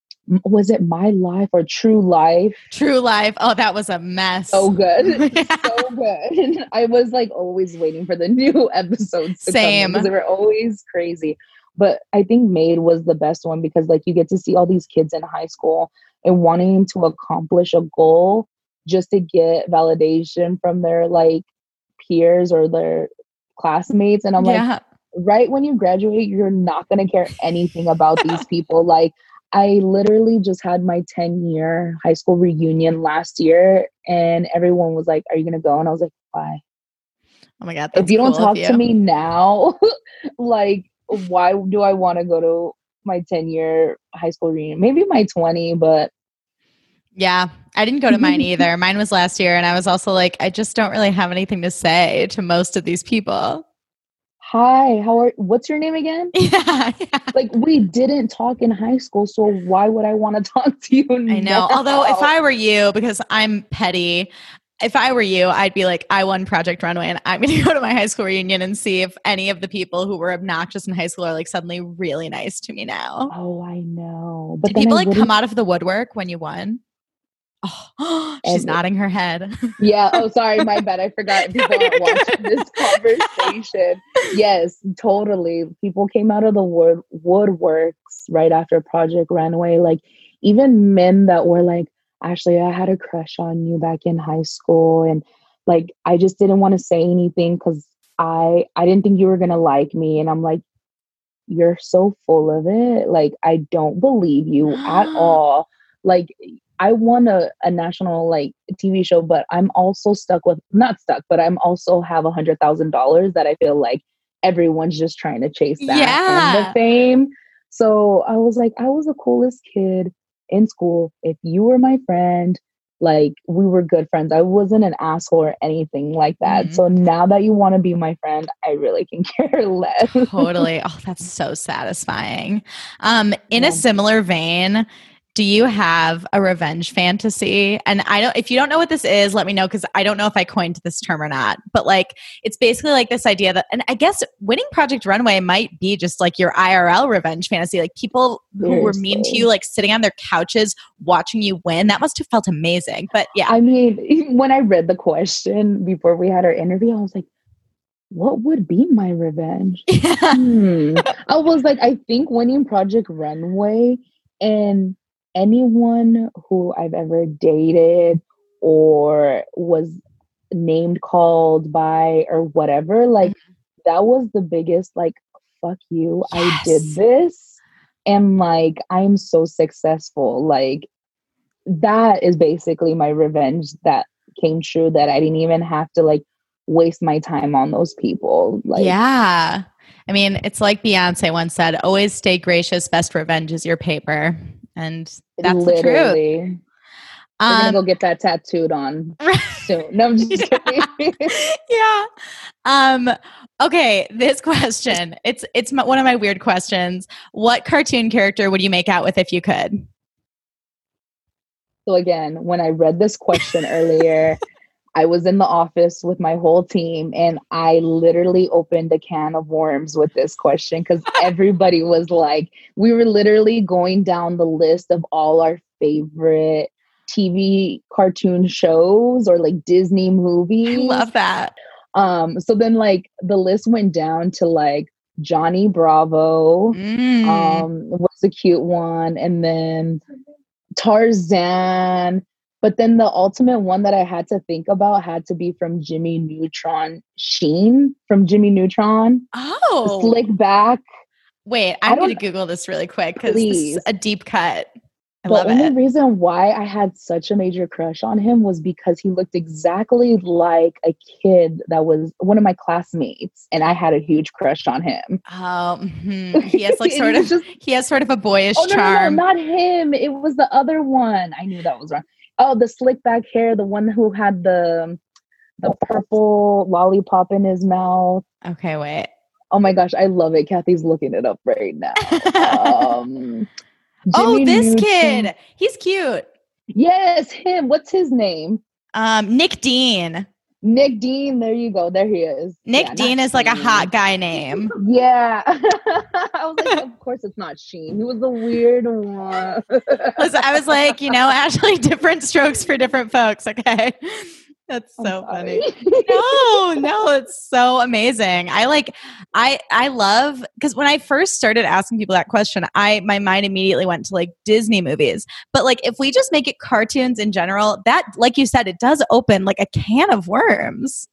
was it My Life or True Life? True Life. Oh, that was a mess. So good. yeah. So good. I was like always waiting for the new episodes Same. because they were always crazy. But I think Made was the best one because like you get to see all these kids in high school and wanting to accomplish a goal just to get validation from their like peers or their classmates. And I'm yeah. like, right when you graduate, you're not going to care anything about these people. Like, I literally just had my 10 year high school reunion last year, and everyone was like, Are you going to go? And I was like, Why? Oh my God. If you cool don't talk to me now, like, why do I want to go to my 10 year high school reunion? Maybe my 20, but. Yeah, I didn't go to mine either. Mine was last year, and I was also like, I just don't really have anything to say to most of these people. Hi, how are what's your name again? Yeah, yeah. Like we didn't talk in high school, so why would I want to talk to you? I know. Although if I were you, because I'm petty, if I were you, I'd be like, I won Project Runway and I'm going to go to my high school reunion and see if any of the people who were obnoxious in high school are like suddenly really nice to me now. Oh, I know. But Did people like come out of the woodwork when you won? Oh, she's nodding her head. yeah. Oh, sorry. My bad. I forgot people aren't watching this conversation. Yes, totally. People came out of the wood woodworks right after Project Runway. Like even men that were like, Ashley, I had a crush on you back in high school. And like, I just didn't want to say anything because I, I didn't think you were going to like me. And I'm like, you're so full of it. Like, I don't believe you at all. Like, I won a, a national like TV show, but I'm also stuck with not stuck, but I'm also have a hundred thousand dollars that I feel like everyone's just trying to chase that yeah. the fame. So I was like, I was the coolest kid in school, if you were my friend, like we were good friends. I wasn't an asshole or anything like that. Mm-hmm. So now that you want to be my friend, I really can care less. totally. Oh, that's so satisfying. Um, in yeah. a similar vein, do you have a revenge fantasy? And I don't, if you don't know what this is, let me know because I don't know if I coined this term or not. But like, it's basically like this idea that, and I guess winning Project Runway might be just like your IRL revenge fantasy. Like people who were mean to you, like sitting on their couches watching you win. That must have felt amazing. But yeah. I mean, when I read the question before we had our interview, I was like, what would be my revenge? Yeah. Hmm. I was like, I think winning Project Runway and anyone who I've ever dated or was named called by or whatever, like mm-hmm. that was the biggest like fuck you. Yes. I did this and like I'm so successful. Like that is basically my revenge that came true that I didn't even have to like waste my time on those people. Like Yeah. I mean, it's like Beyonce once said, always stay gracious, best revenge is your paper and that's Literally. the truth. I'm gonna um, go get that tattooed on soon. No, I'm just kidding. yeah. Um. Okay. This question. It's it's my, one of my weird questions. What cartoon character would you make out with if you could? So again, when I read this question earlier, I was in the office with my whole team and I literally opened a can of worms with this question because everybody was like, we were literally going down the list of all our favorite TV cartoon shows or like Disney movies. I love that. Um, so then like the list went down to like Johnny Bravo mm. um was a cute one, and then Tarzan but then the ultimate one that I had to think about had to be from Jimmy Neutron Sheen from Jimmy Neutron. Oh. Slick back, Wait, I'm going to Google this really quick because this is a deep cut. I the love only it. reason why I had such a major crush on him was because he looked exactly like a kid that was one of my classmates, and I had a huge crush on him. Oh, mhm. he has like sort of just- he has sort of a boyish Oh no, no, no, charm. not him. It was the other one. I knew that was wrong. Oh, the slick back hair, the one who had the the purple lollipop in his mouth. okay, wait. Oh my gosh, I love it. Kathy's looking it up right now. Um, oh, this Neutron- kid. He's cute. Yes, him. What's his name? Um, Nick Dean. Nick Dean. There you go. There he is. Nick Yeah, Dean is like a hot guy name. Yeah. I was like, of course it's not Sheen. He was the weird one. I was like, you know, actually different strokes for different folks. Okay. That's so funny. No, no, it's so amazing. I like I I love because when I first started asking people that question, I my mind immediately went to like Disney movies. But like if we just make it cartoons in general, that like you said, it does open like a can of worms.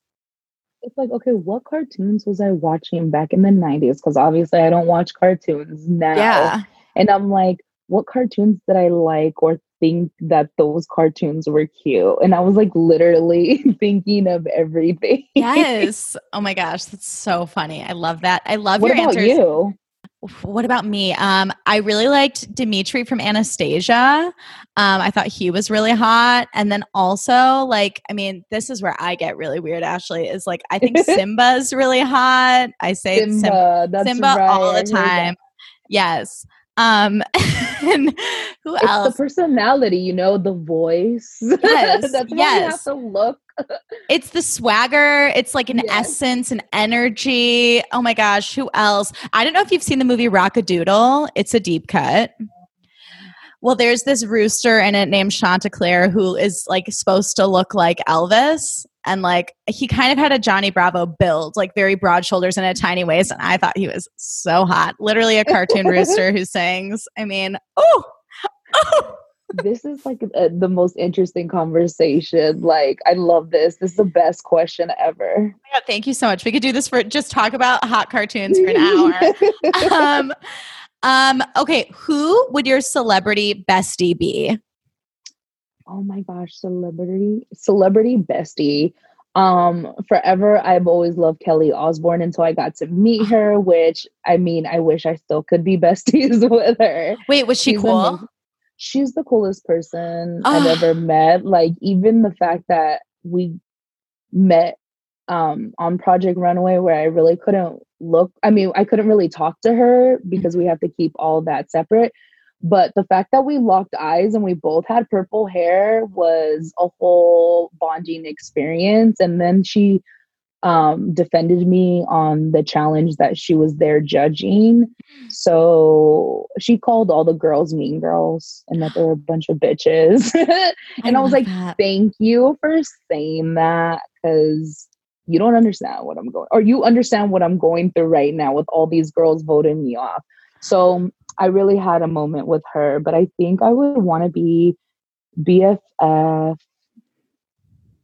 it's like, okay, what cartoons was I watching back in the 90s? Because obviously I don't watch cartoons now. Yeah. And I'm like, what cartoons did I like or think that those cartoons were cute? And I was like, literally thinking of everything. Yes. Oh my gosh, that's so funny. I love that. I love what your about answers. you? What about me? Um, I really liked Dimitri from Anastasia. Um, I thought he was really hot. And then also, like, I mean, this is where I get really weird, Ashley, is like, I think Simba's really hot. I say Simba, Simba. Simba right. all the time. Yes. Um, and who It's else? the personality, you know, the voice. Yes, That's why you yes. have to look. It's the swagger. It's like an Yes. essence and energy. Oh my gosh, who else? I don't know if you've seen the movie Rock-a-Doodle. It's a deep cut. Well, there's this rooster in it named Chanticleer who is like supposed to look like Elvis. And like he kind of had a Johnny Bravo build, like very broad shoulders and a tiny waist. And I thought he was so hot. Literally a cartoon rooster who sings. I mean, oh, oh. this is like uh the most interesting conversation. Like, I love this. This is the best question ever. Yeah, thank you so much. We could do this for just talk about hot cartoons for an hour. um, um, okay, who would your celebrity bestie be? Oh my gosh, celebrity, celebrity bestie. Um, forever, I've always loved Kelly Osbourne until I got to meet her. Which I mean, I wish I still could be besties with her. Wait, was she She's cool? amazing. She's the coolest person I've Ah. ever met. Like even the fact that we met um on Project Runway where I really couldn't look I mean, I couldn't really talk to her because we have to keep all that separate. But the fact that we locked eyes and we both had purple hair was a whole bonding experience. And then she um defended me on the challenge that she was there judging. So she called all the girls mean girls and that they were a bunch of bitches. and I, was like, that. thank you for saying that because you don't understand what I'm going or you understand what I'm going through right now with all these girls voting me off. So I really had a moment with her, but I think I would want to be BFF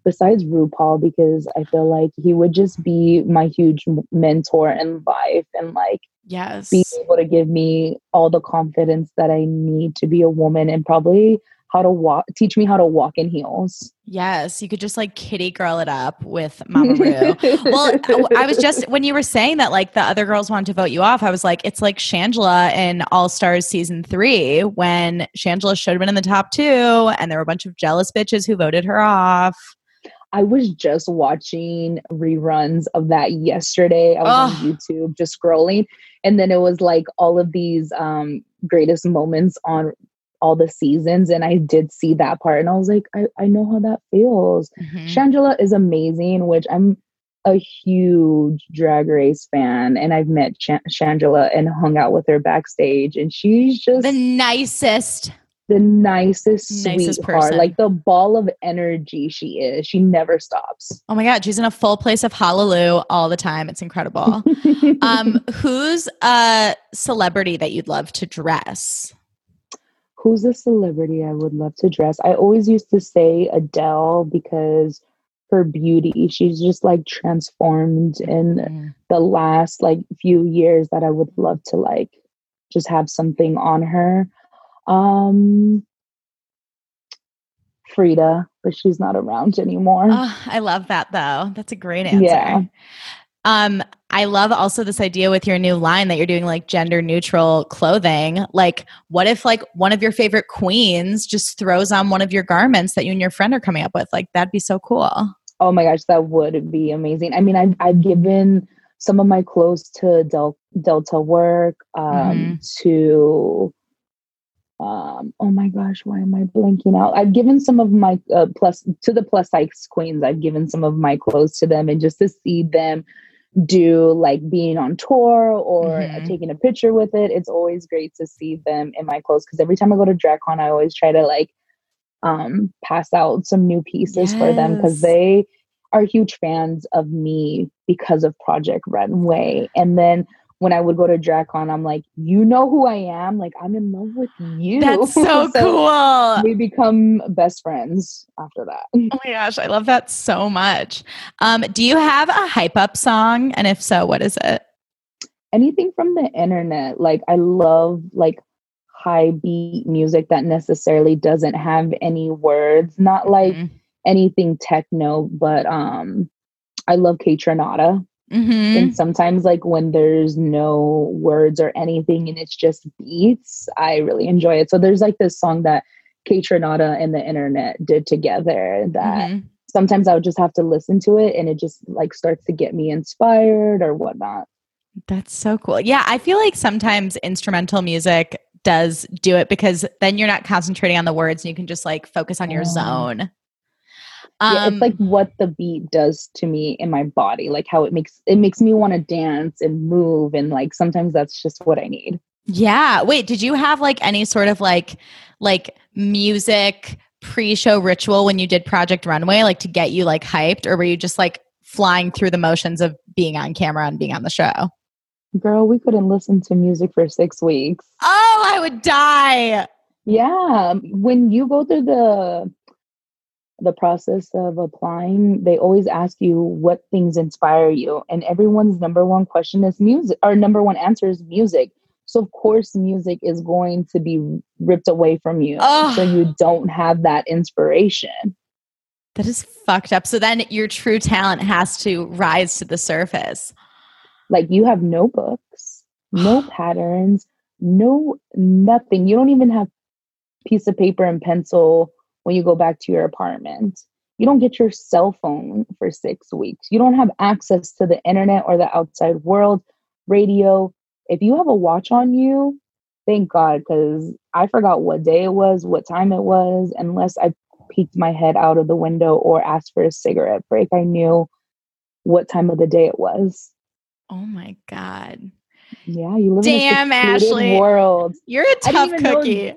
besides RuPaul because I feel like he would just be my huge mentor in life and like yes. be able to give me all the confidence that I need to be a woman and probably how to walk teach me how to walk in heels. Yes, you could just like kitty girl it up with Mama Ru. well, I was just when you were saying that like the other girls wanted to vote you off, I was like, it's like Shangela in All Stars season three when Shangela should have been in the top two, and there were a bunch of jealous bitches who voted her off. I was just watching reruns of that yesterday. I was Ugh. on YouTube just scrolling and then it was like all of these um greatest moments on all the seasons and I did see that part and I was like I, I know how that feels. Mhm. Shangela is amazing, which I'm a huge drag race fan and I've met Sh- Shangela and hung out with her backstage and she's just The nicest. the nicest, Nicest sweetheart. person. Like the ball of energy she is. She never stops. Oh my god, she's in a full place of hallelujah all the time. It's incredible. um, who's a celebrity that you'd love to dress? Who's a celebrity I would love to dress? I always used to say Adele because her beauty. She's just like transformed in Mm. the last like few years that I would love to like just have something on her. Um Frida, but she's not around anymore. Oh, I love that though. That's a great answer. Yeah. Um, I love also this idea with your new line that you're doing like gender neutral clothing. Like, what if like one of your favorite queens just throws on one of your garments that you and your friend are coming up with? Like, that'd be so cool. Oh my gosh, that would be amazing. I mean, I've I've given some of my clothes to Del- Delta Work, um, to um, oh my gosh, why am I blanking out? I've given some of my uh, plus to the plus size queens. I've given some of my clothes to them, and just to see them do like being on tour or Mhm. taking a picture with it, it's always great to see them in my clothes. Because every time I go to DragCon, I always try to like um pass out some new pieces for them because they are huge fans of me because of Project Runway. And then when I would go to DragCon, I'm like, you know who I am? Like I'm in love with you. That's so, cool. We become best friends after that. Oh my gosh, I love that so much. Um, do you have a hype up song? And if so, what is it? anything from the internet like i love like high beat music that necessarily doesn't have any words not like Mhm. anything techno but um i love Kaytranada. Mhm. and sometimes like when there's no words or anything and it's just beats i really enjoy it so there's like this song that Kaytranada and the internet did together that Mhm. sometimes i would just have to listen to it and it just like starts to get me inspired or whatnot That's so cool. Yeah, I feel like sometimes instrumental music does do it because then you're not concentrating on the words and you can just like focus on your Oh. zone. Yeah, Um, it's like what the beat does to me in my body, like how it makes it makes me want to dance and move, and like sometimes that's just what I need. yeah. Wait, did you have like any sort of like like music pre-show ritual when you did Project Runway, like to get you like hyped, or were you just like flying through the motions of being on camera and being on the show? Girl, we couldn't listen to music for six weeks. Oh, I would die. Yeah, when you go through the the process of applying, they always ask you what things inspire you, and everyone's number one question is music, or number one answer is music. So of course, music is going to be ripped away from you, Ugh. so you don't have that inspiration. That is fucked up. So then your true talent has to rise to the surface. Like you have no books, no patterns, no nothing. You don't even have piece of paper and pencil when you go back to your apartment. You don't get your cell phone for six weeks. You don't have access to the internet or the outside world, radio. If you have a watch on you, thank God, because I forgot what day it was, what time it was, unless I peeked my head out of the window or asked for a cigarette break. I knew what time of the day it was. Oh my God. Yeah, you live Damn, in a Ashley. world. You're a tough even know- cookie.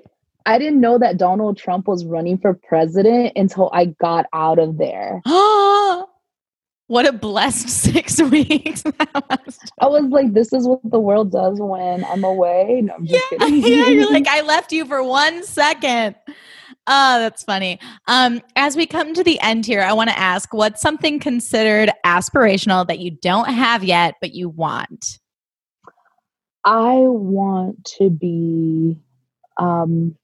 I didn't know that Donald Trump was running for president until I got out of there. what a blessed six weeks. I was like, this is what the world does when I'm away. No, I'm yeah, yeah, you're like, I left you for one second. Oh, that's funny. Um, as we come to the end here, I want to ask what's something considered aspirational that you don't have yet, but you want? I want to be um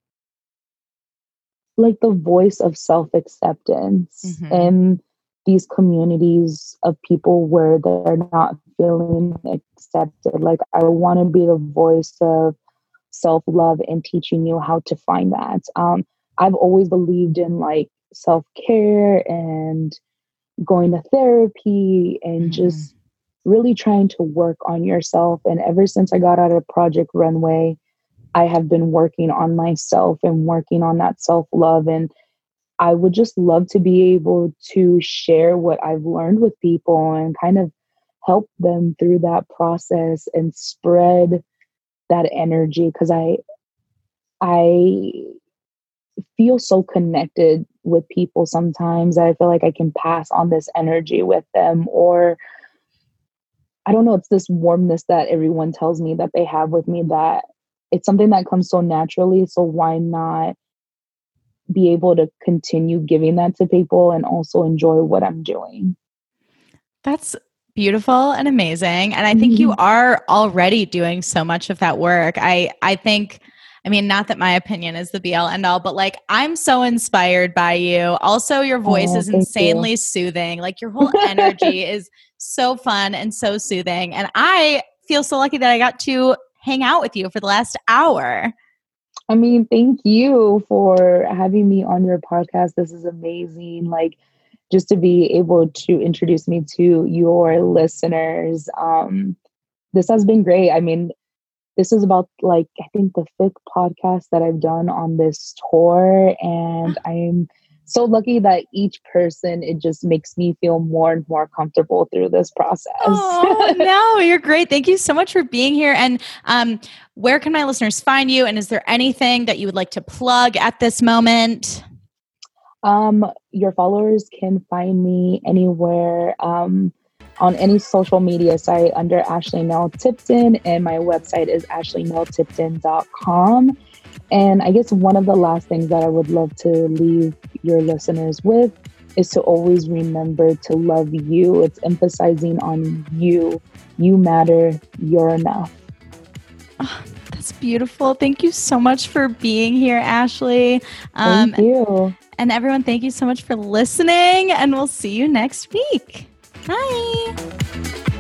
like the voice of self-acceptance Mhm. in these communities of people where they're not feeling accepted. Like I want to be the voice of self-love and teaching you how to find that. Um I've always believed in like self-care and going to therapy and Mhm. just really trying to work on yourself. And ever since I got out of Project Runway, I have been working on myself and working on that self love. And I would just love to be able to share what I've learned with people and kind of help them through that process and spread that energy because I I feel so connected with people sometimes. I feel like I can pass on this energy with them or I don't know, it's this warmness that everyone tells me that they have with me that it's something that comes so naturally. So why not be able to continue giving that to people and also enjoy what I'm doing. That's beautiful and amazing and i think mm-hmm. you are already doing so much of that work i i think I mean, not that my opinion is the be all end all, but like I'm so inspired by you. Also, your voice oh, is insanely you. soothing. Like your whole energy is so fun and so soothing. And I feel so lucky that I got to hang out with you for the last hour. I mean, thank you for having me on your podcast. This is amazing. Like, just to be able to introduce me to your listeners. Um, this has been great. I mean, this is about like I think the fifth podcast that I've done on this tour, and I'm so lucky that each person it just makes me feel more and more comfortable through this process. Oh no, you're great. Thank you so much for being here. And um, where can my listeners find you? And is there anything that you would like to plug at this moment? Um, your followers can find me anywhere. Um, on any social media site under Ashley Nell Tipton, and my website is ashleynelltipton.com. And I guess one of the last things that I would love to leave your listeners with is to always remember to love you. It's emphasizing on you. You matter, you're enough. Oh, that's beautiful. Thank you so much for being here, Ashley. Um, thank you. And everyone, thank you so much for listening, and we'll see you next week. Bye.